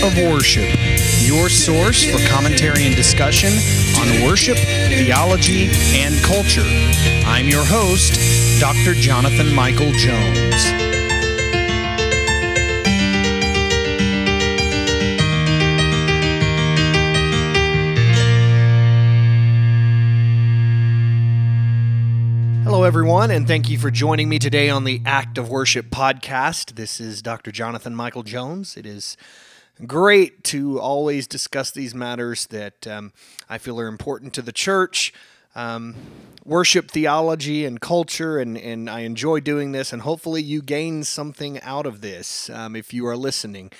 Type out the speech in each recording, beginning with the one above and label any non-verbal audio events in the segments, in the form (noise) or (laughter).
Of Worship, your source for commentary and discussion on worship, theology, and culture. I'm your host, Dr. Jonathan Michael Jones. Hello, everyone, and thank you for joining me today on the Act of Worship podcast. This is Dr. Jonathan Michael Jones. It is great to always discuss these matters that um, I feel are important to the church, um, worship theology and culture, and, and I enjoy doing this, and hopefully you gain something out of this um, if you are listening.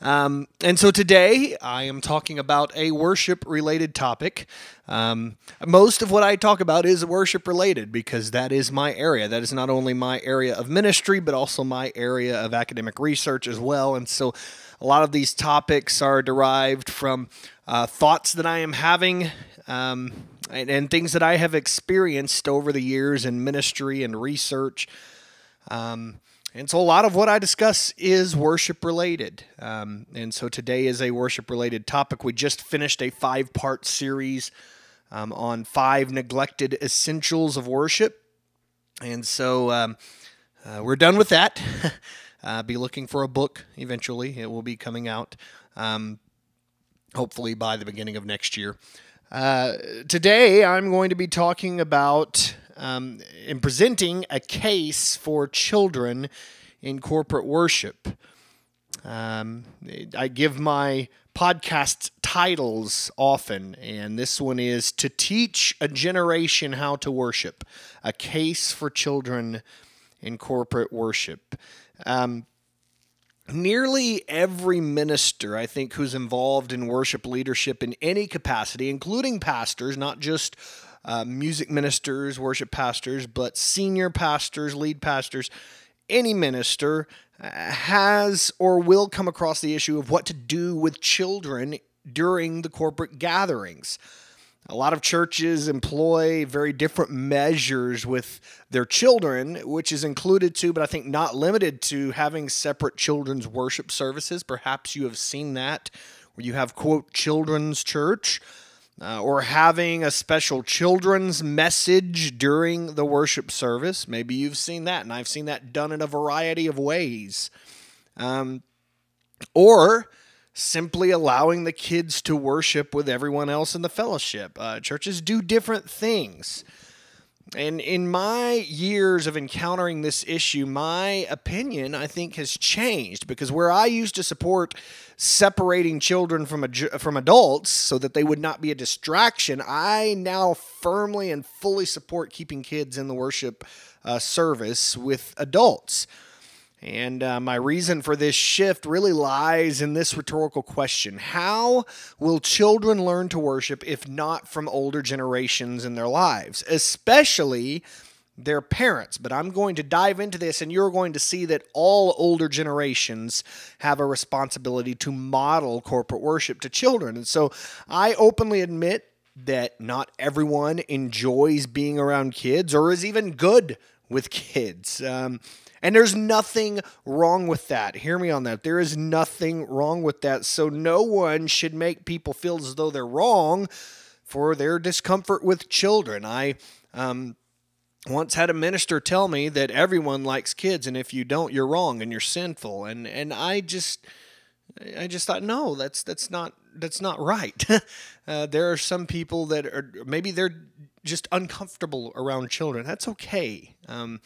Um, and so today I am talking about a worship related topic. Um, most of what I talk about is worship related because that is my area. That is not only my area of ministry, but also my area of academic research as well. And so a lot of these topics are derived from uh, thoughts that I am having. Um, and, and, things that I have experienced over the years in ministry and research. Um, and so a lot of what I discuss is worship related. Um, and so today is a worship related topic. We just finished a five part series um, on five neglected essentials of worship. And so um, uh, we're done with that. (laughs) uh, be looking for a book eventually. It will be coming out um, hopefully by the beginning of next year. Uh, today I'm going to be talking about um, in presenting a case for children in corporate worship. Um, I give my podcast titles often, and this one is To Teach a Generation How to Worship A Case for Children in Corporate Worship. Um, nearly every minister, I think, who's involved in worship leadership in any capacity, including pastors, not just uh, music ministers, worship pastors, but senior pastors, lead pastors, any minister uh, has or will come across the issue of what to do with children during the corporate gatherings. A lot of churches employ very different measures with their children, which is included to, but I think not limited to, having separate children's worship services. Perhaps you have seen that, where you have, quote, children's church uh, or having a special children's message during the worship service. Maybe you've seen that, and I've seen that done in a variety of ways. Um, or simply allowing the kids to worship with everyone else in the fellowship. Uh, churches do different things. And in my years of encountering this issue, my opinion, I think, has changed because where I used to support separating children from a, from adults so that they would not be a distraction, I now firmly and fully support keeping kids in the worship uh, service with adults. And uh, my reason for this shift really lies in this rhetorical question How will children learn to worship if not from older generations in their lives, especially their parents? But I'm going to dive into this, and you're going to see that all older generations have a responsibility to model corporate worship to children. And so I openly admit that not everyone enjoys being around kids or is even good with kids. Um, and there's nothing wrong with that. Hear me on that. There is nothing wrong with that. So no one should make people feel as though they're wrong for their discomfort with children. I um, once had a minister tell me that everyone likes kids, and if you don't, you're wrong and you're sinful. And and I just I just thought, no, that's that's not that's not right. (laughs) uh, there are some people that are maybe they're just uncomfortable around children. That's okay. Um,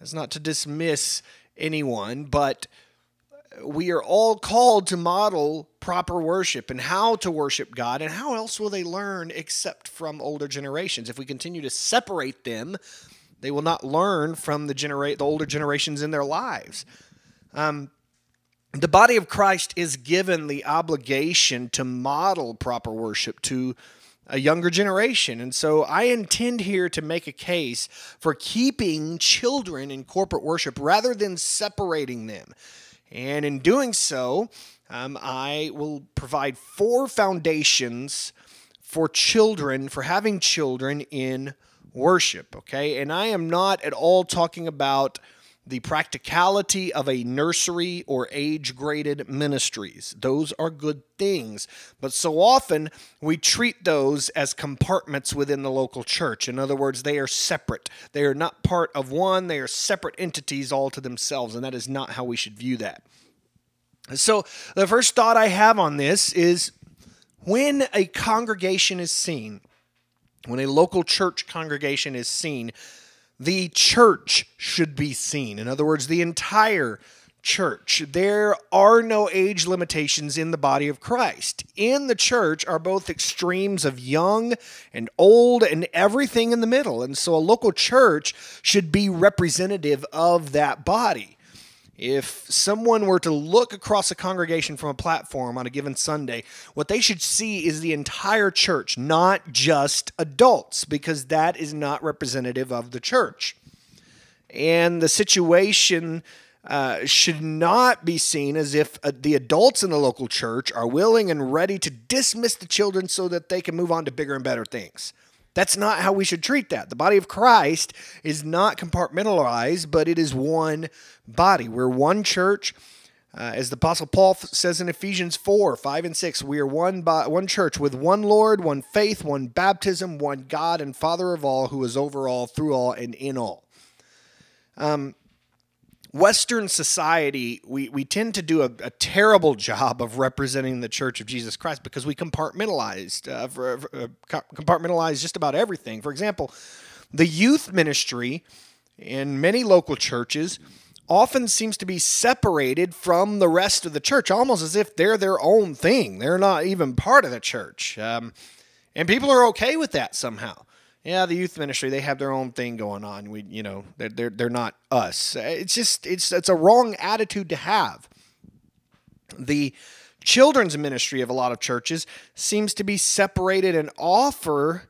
that's not to dismiss anyone, but we are all called to model proper worship and how to worship God. And how else will they learn except from older generations? If we continue to separate them, they will not learn from the generate the older generations in their lives. Um, the body of Christ is given the obligation to model proper worship to a younger generation. And so I intend here to make a case for keeping children in corporate worship rather than separating them. And in doing so, um, I will provide four foundations for children, for having children in worship, okay? And I am not at all talking about the practicality of a nursery or age graded ministries. Those are good things. But so often we treat those as compartments within the local church. In other words, they are separate. They are not part of one, they are separate entities all to themselves. And that is not how we should view that. So, the first thought I have on this is when a congregation is seen, when a local church congregation is seen, the church should be seen. In other words, the entire church. There are no age limitations in the body of Christ. In the church are both extremes of young and old and everything in the middle. And so a local church should be representative of that body. If someone were to look across a congregation from a platform on a given Sunday, what they should see is the entire church, not just adults, because that is not representative of the church. And the situation uh, should not be seen as if uh, the adults in the local church are willing and ready to dismiss the children so that they can move on to bigger and better things. That's not how we should treat that. The body of Christ is not compartmentalized, but it is one body. We're one church. Uh, as the Apostle Paul says in Ephesians 4 5 and 6, we are one, by, one church with one Lord, one faith, one baptism, one God and Father of all, who is over all, through all, and in all. Um, Western society, we, we tend to do a, a, terrible job of representing the Church of Jesus Christ because we compartmentalized, uh, for, uh, compartmentalize just about everything. For example, the youth ministry in many local churches often seems to be separated from the rest of the church, almost as if they're their own thing. They're not even part of the church. Um, and people are okay with that somehow yeah, the youth ministry they have their own thing going on. We, you know, they're they're, they're not us. It's just it's it's a wrong attitude to have. The children's ministry of a lot of churches seems to be separated and offer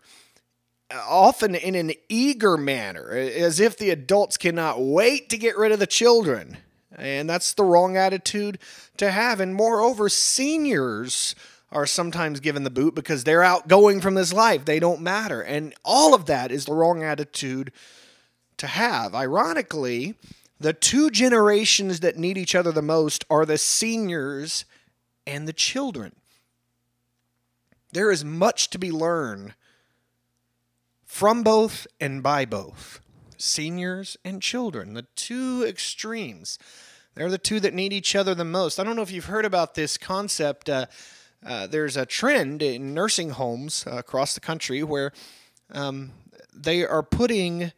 often in an eager manner as if the adults cannot wait to get rid of the children and that's the wrong attitude to have and moreover seniors are sometimes given the boot because they're outgoing from this life. They don't matter. And all of that is the wrong attitude to have. Ironically, the two generations that need each other the most are the seniors and the children. There is much to be learned from both and by both seniors and children, the two extremes. They're the two that need each other the most. I don't know if you've heard about this concept. Uh, uh, there's a trend in nursing homes uh, across the country where um, they are putting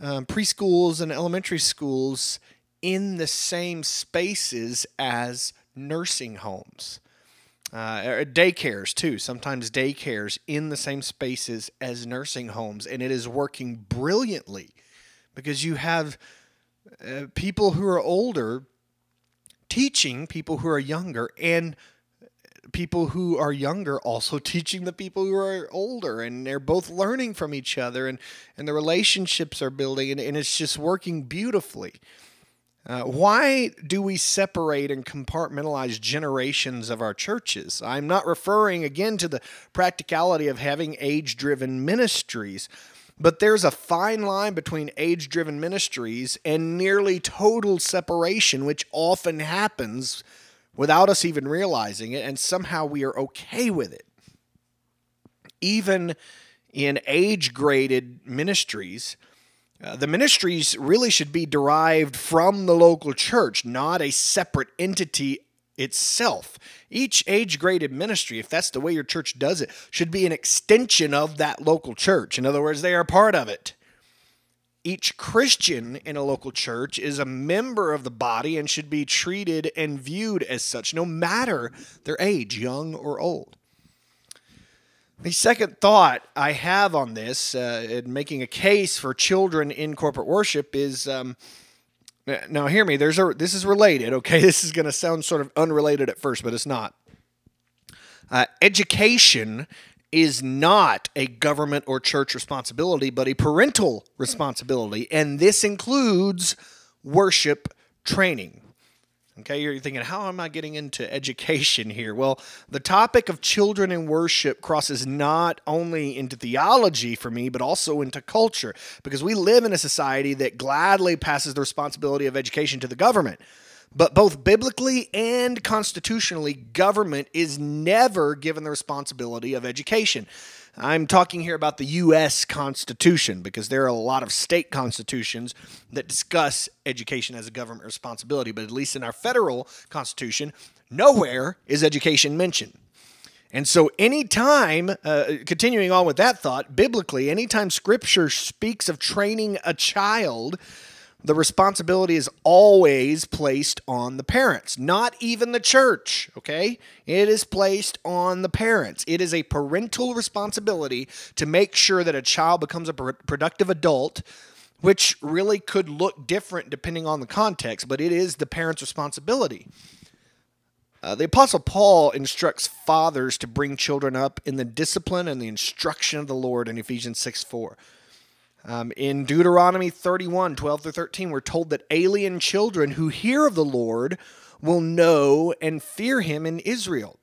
um, preschools and elementary schools in the same spaces as nursing homes. Uh, daycares too. Sometimes daycares in the same spaces as nursing homes, and it is working brilliantly because you have uh, people who are older teaching people who are younger, and people who are younger also (laughs) teaching the people who are older and they're both learning from each other and, and the relationships are building and, and it's just working beautifully uh, why do we separate and compartmentalize generations of our churches? I'm not referring again to the practicality of having age driven ministries, but there's a fine line between age driven ministries and nearly total separation, which often happens without us even realizing it, and somehow we are okay with it. Even in age graded ministries, uh, the ministries really should be derived from the local church, not a separate entity itself. Each age graded ministry, if that's the way your church does it, should be an extension of that local church. In other words, they are part of it each Christian in a local church is a member of the body and should be treated and viewed as such, no matter their age, young or old. The second thought I have on this, uh, in making a case for children in corporate worship, is um, now hear me. There's a this is related. Okay, (laughs) this is going to sound sort of unrelated at first, but it's not. Uh, education is not a government or church responsibility, but a parental responsibility. And this includes worship training. Okay, you're thinking, how am I getting into education here? Well, the topic of children and worship crosses not only into theology for me, but also into culture, because we live in a society that gladly passes the responsibility of education to the government. But both biblically and constitutionally, government is never given the responsibility of education. I'm talking here about the U.S. Constitution because there are a lot of state constitutions that discuss education as a government responsibility, but at least in our federal Constitution, nowhere is education mentioned. And so, anytime, uh, continuing on with that thought, biblically, anytime scripture speaks of training a child, the responsibility is always placed on the parents, not even the church, okay? It is placed on the parents. It is a parental responsibility to make sure that a child becomes a productive adult, which really could look different depending on the context, but it is the parent's responsibility. Uh, the Apostle Paul instructs fathers to bring children up in the discipline and the instruction of the Lord in Ephesians 6 4. Um, in Deuteronomy 31 12 through 13, we're told that alien children who hear of the Lord will know and fear him in Israel.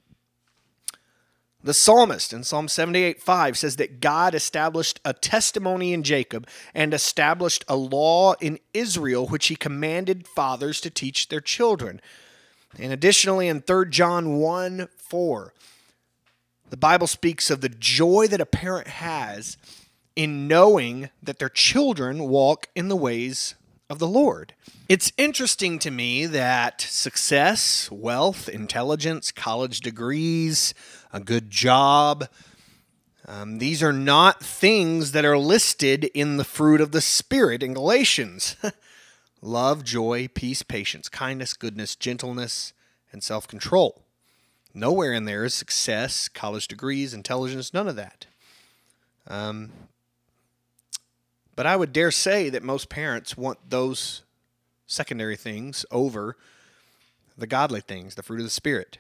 The psalmist in Psalm 78 5 says that God established a testimony in Jacob and established a law in Israel, which he commanded fathers to teach their children. And additionally, in 3 John 1 4, the Bible speaks of the joy that a parent has in knowing that their children walk in the ways of the Lord. It's interesting to me that success, wealth, intelligence, college degrees, a good job, um, these are not things that are listed in the fruit of the Spirit in Galatians. (laughs) Love, joy, peace, patience, kindness, goodness, gentleness, and self control. Nowhere in there is success, college degrees, intelligence, none of that. Um, but I would dare say that most parents want those secondary things over the godly things, the fruit of the Spirit.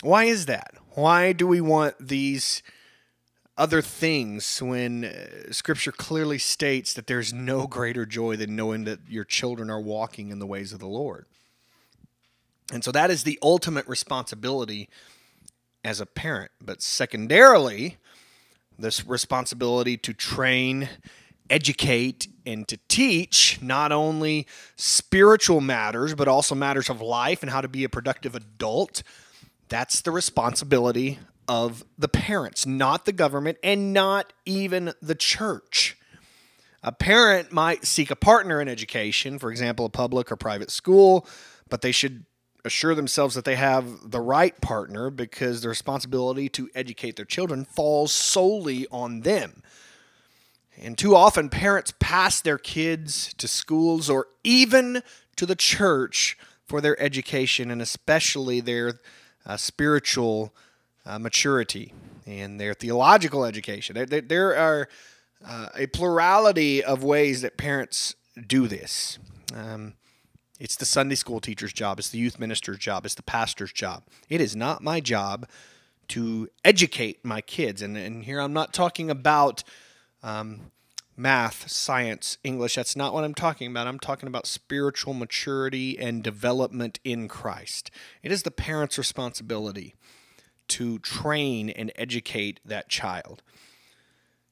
Why is that? Why do we want these other things when uh, Scripture clearly states that there's no greater joy than knowing that your children are walking in the ways of the Lord? And so that is the ultimate responsibility as a parent. But secondarily, this responsibility to train, educate, and to teach not only spiritual matters, but also matters of life and how to be a productive adult. That's the responsibility of the parents, not the government, and not even the church. A parent might seek a partner in education, for example, a public or private school, but they should assure themselves that they have the right partner because the responsibility to educate their children falls solely on them. And too often, parents pass their kids to schools or even to the church for their education and especially their uh, spiritual uh, maturity and their theological education. There, there, there are uh, a plurality of ways that parents do this. Um, it's the Sunday school teacher's job, it's the youth minister's job, it's the pastor's job. It is not my job to educate my kids. And, and here I'm not talking about um, math, science, English. That's not what I'm talking about. I'm talking about spiritual maturity and development in Christ. It is the parent's responsibility to train and educate that child.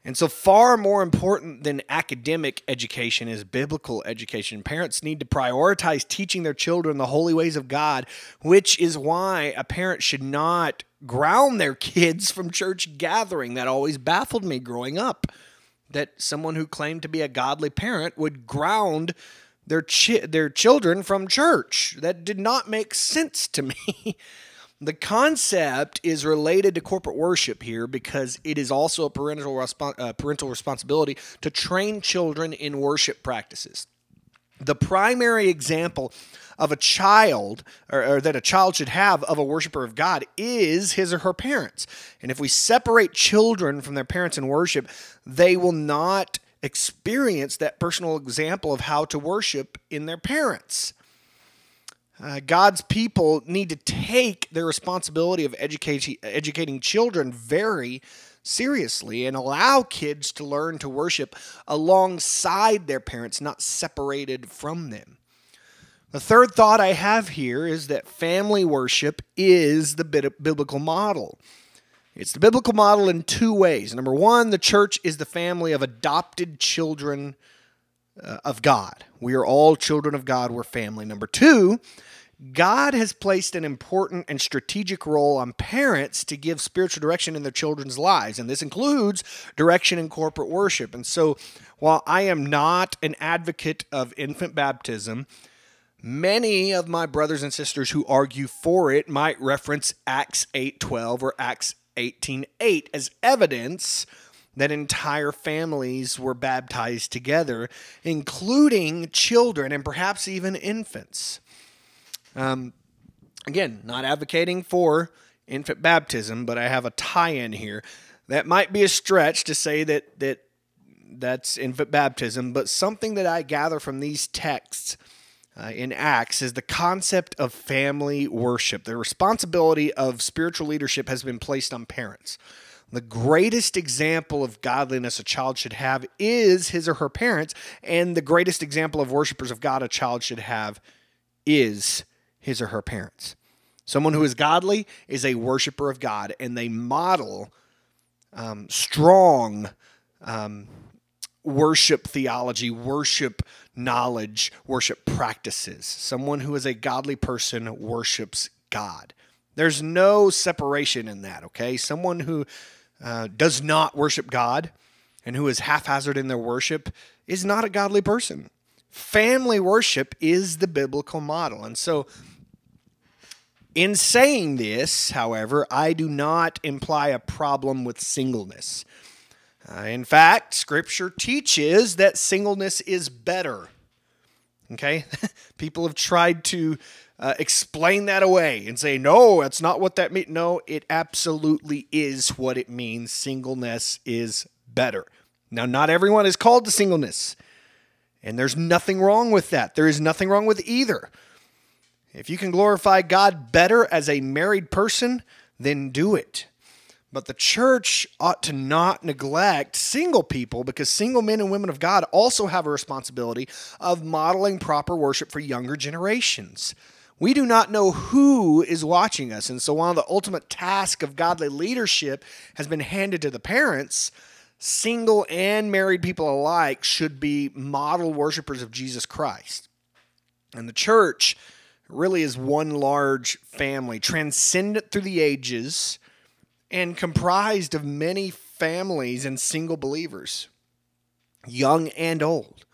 And so, far more important than academic education is biblical education. Parents need to prioritize teaching their children the holy ways of God, which is why a parent should not ground their kids from church gathering. That always baffled me growing up. That someone who claimed to be a godly parent would ground their chi- their children from church. That did not make sense to me. (laughs) The concept is related to corporate worship here because it is also a parental, uh, parental responsibility to train children in worship practices. The primary example of a child, or, or, that a child should have of a worshiper of God, is his or her parents. And if we separate children from their parents in worship, they will not experience that personal example of how to worship in their parents. Uh, God's people need to take their responsibility of educating, educating children very seriously and allow kids to learn to worship alongside their parents, not separated from them. The third thought I have here is that family worship is the biblical model. It's the biblical model in two ways. Number one, the church is the family of adopted children uh, of God. We are all children of God, we're family. Number two, God has placed an important and strategic role on parents to give spiritual direction in their children's lives, and this includes direction in corporate worship. And so, while I am not an advocate of infant baptism, Many of my brothers and sisters who argue for it might reference Acts 8:12 or Acts 18:8 as evidence that entire families were baptized together, including children and perhaps even infants. Um, again, not advocating for infant baptism, but I have a tie-in here. That might be a stretch to say that that that's infant baptism, but something that I gather from these texts uh, in Acts is the concept of family worship. The responsibility of spiritual leadership has been placed on parents. The greatest example of godliness a child should have is his or her parents, and the greatest example of worshipers of God a child should have is his or her parents. Someone who is godly is a worshiper of God, and they model um, strong um, worship theology, worship knowledge, worship practices. Someone who is a godly person worships God. There's no separation in that, okay? Someone who uh, does not worship God and who is haphazard in their worship is not a godly person. Family worship is the biblical model. And so, in saying this, however, I do not imply a problem with singleness. Uh, in fact, Scripture teaches that singleness is better. Okay? (laughs) People have tried to uh, explain that away and say, no, that's not what that means. No, it absolutely is what it means. Singleness is better. Now, not everyone is called to singleness, and there's nothing wrong with that. There is nothing wrong with either. If you can glorify God better as a married person, then do it. But the church ought to not neglect single people because single men and women of God also have a responsibility of modeling proper worship for younger generations. We do not know who is watching us. And so, while the ultimate task of godly leadership has been handed to the parents, single and married people alike should be model worshipers of Jesus Christ. And the church really is one large family, transcendent through the ages and comprised of many families and single believers, young and old.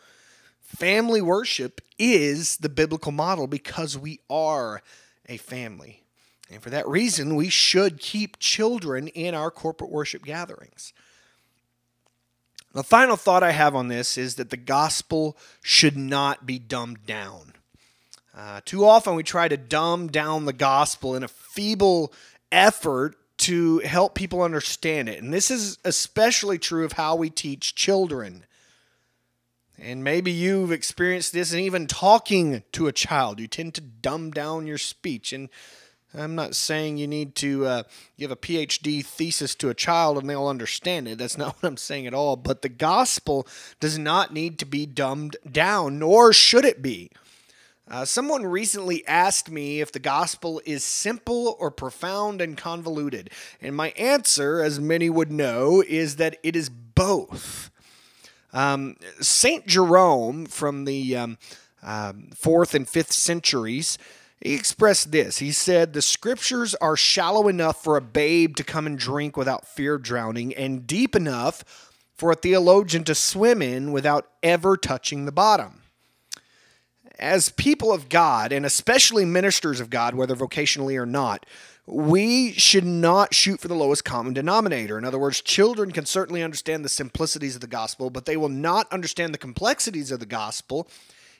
Family worship is the biblical model because we are a family. And for that reason, we should keep children in our corporate worship gatherings. The final thought I have on this is that the gospel should not be dumbed down. Uh, too often we try to dumb down the gospel in a feeble effort to help people understand it. And this is especially true of how we teach children. And maybe you've experienced this, and even talking to a child, you tend to dumb down your speech. And I'm not saying you need to uh, give a PhD thesis to a child and they'll understand it. That's (laughs) not what I'm saying at all. But the gospel does not need to be dumbed down, nor should it be. Uh, someone recently asked me if the gospel is simple or profound and convoluted. And my answer, as many would know, is that it is both. Um, Saint Jerome from the um, um, fourth and fifth centuries. He expressed this. He said, The scriptures are shallow enough for a babe to come and drink without fear of drowning, and deep enough for a theologian to swim in without ever touching the bottom as people of God, and especially ministers of God, whether vocationally or not, we should not shoot for the lowest common denominator. In other words, children can certainly understand the simplicities of the gospel, but they will not understand the complexities of the gospel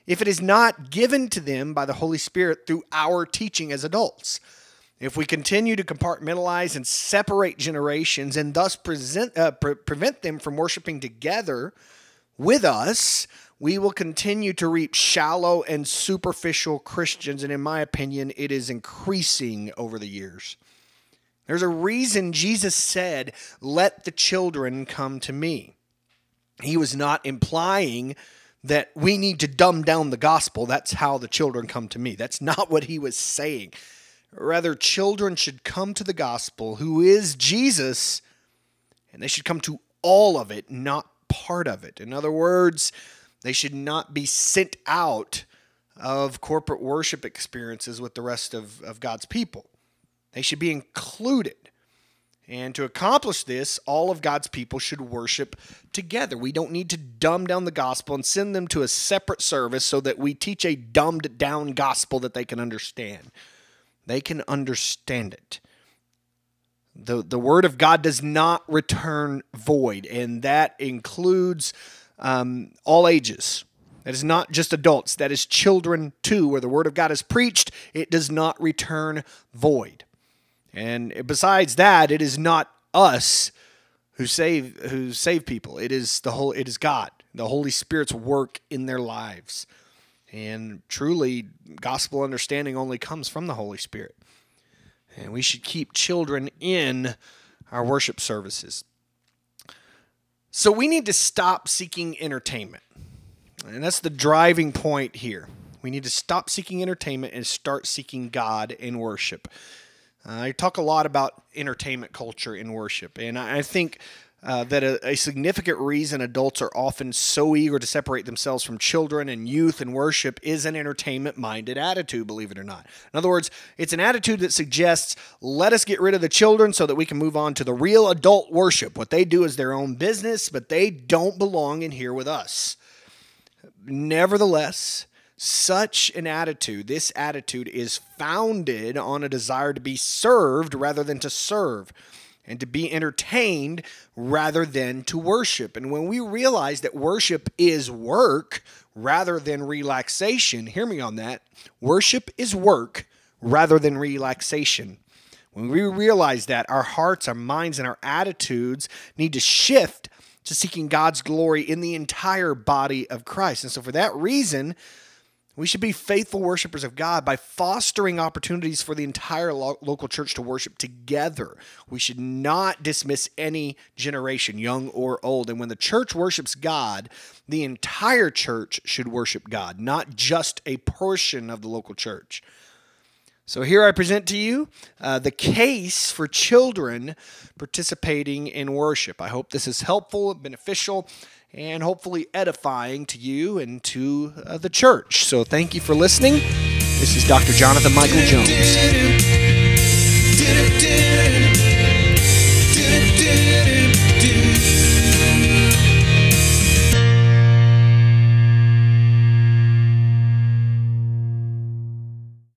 if it is not given to them by the Holy Spirit through our teaching as adults. If we continue to compartmentalize and separate generations and thus present, uh, pre- prevent them from worshiping together with us, we will continue to reap shallow and superficial Christians, and in my opinion, it is increasing over the years. There's a reason Jesus said, Let the children come to me. He was not implying that we need to dumb down the gospel. That's how the children come to me. That's not what he was saying. Rather, children should come to the gospel, who is Jesus, and they should come to all of it, not part of it. In other words, they should not be sent out of corporate worship experiences with the rest of, of God's people. They should be included. And to accomplish this, all of God's people should worship together. We don't need to dumb down the gospel and send them to a separate service so that we teach a dumbed down gospel that they can understand. They can understand it. The, the word of God does not return void, and that includes um, all ages. That is not just adults, that is children too. Where the word of God is preached, it does not return void. And besides that, it is not us who save who save people. It is the whole it is God, the Holy Spirit's work in their lives. And truly gospel understanding only comes from the Holy Spirit. And we should keep children in our worship services. So we need to stop seeking entertainment. And that's the driving point here. We need to stop seeking entertainment and start seeking God in worship. Uh, I talk a lot about entertainment culture in worship, and I think uh, that a, a, significant reason adults are often so eager to separate themselves from children and youth and worship is an entertainment minded attitude, believe it or not. In other words, it's an attitude that suggests let us get rid of the children so that we can move on to the real adult worship. What they do is their own business, but they don't belong in here with us. Nevertheless, such an attitude, this attitude is founded on a desire to be served rather than to serve and to be entertained rather than to worship. And when we realize that worship is work rather than relaxation, hear me on that. Worship is work rather than relaxation. When we realize that, our hearts, our minds, and our attitudes need to shift to seeking God's glory in the entire body of Christ. And so, for that reason, we should be faithful worshipers of God by fostering opportunities for the entire lo- local church to worship together. We should not dismiss any generation, young or old. And when the church worships God, the entire church should worship God, not just a portion of the local church. So, here I present to you uh, the case for children participating in worship. I hope this is helpful, beneficial, and hopefully edifying to you and to uh, the church. So, thank you for listening. This is Dr. Jonathan Michael Jones.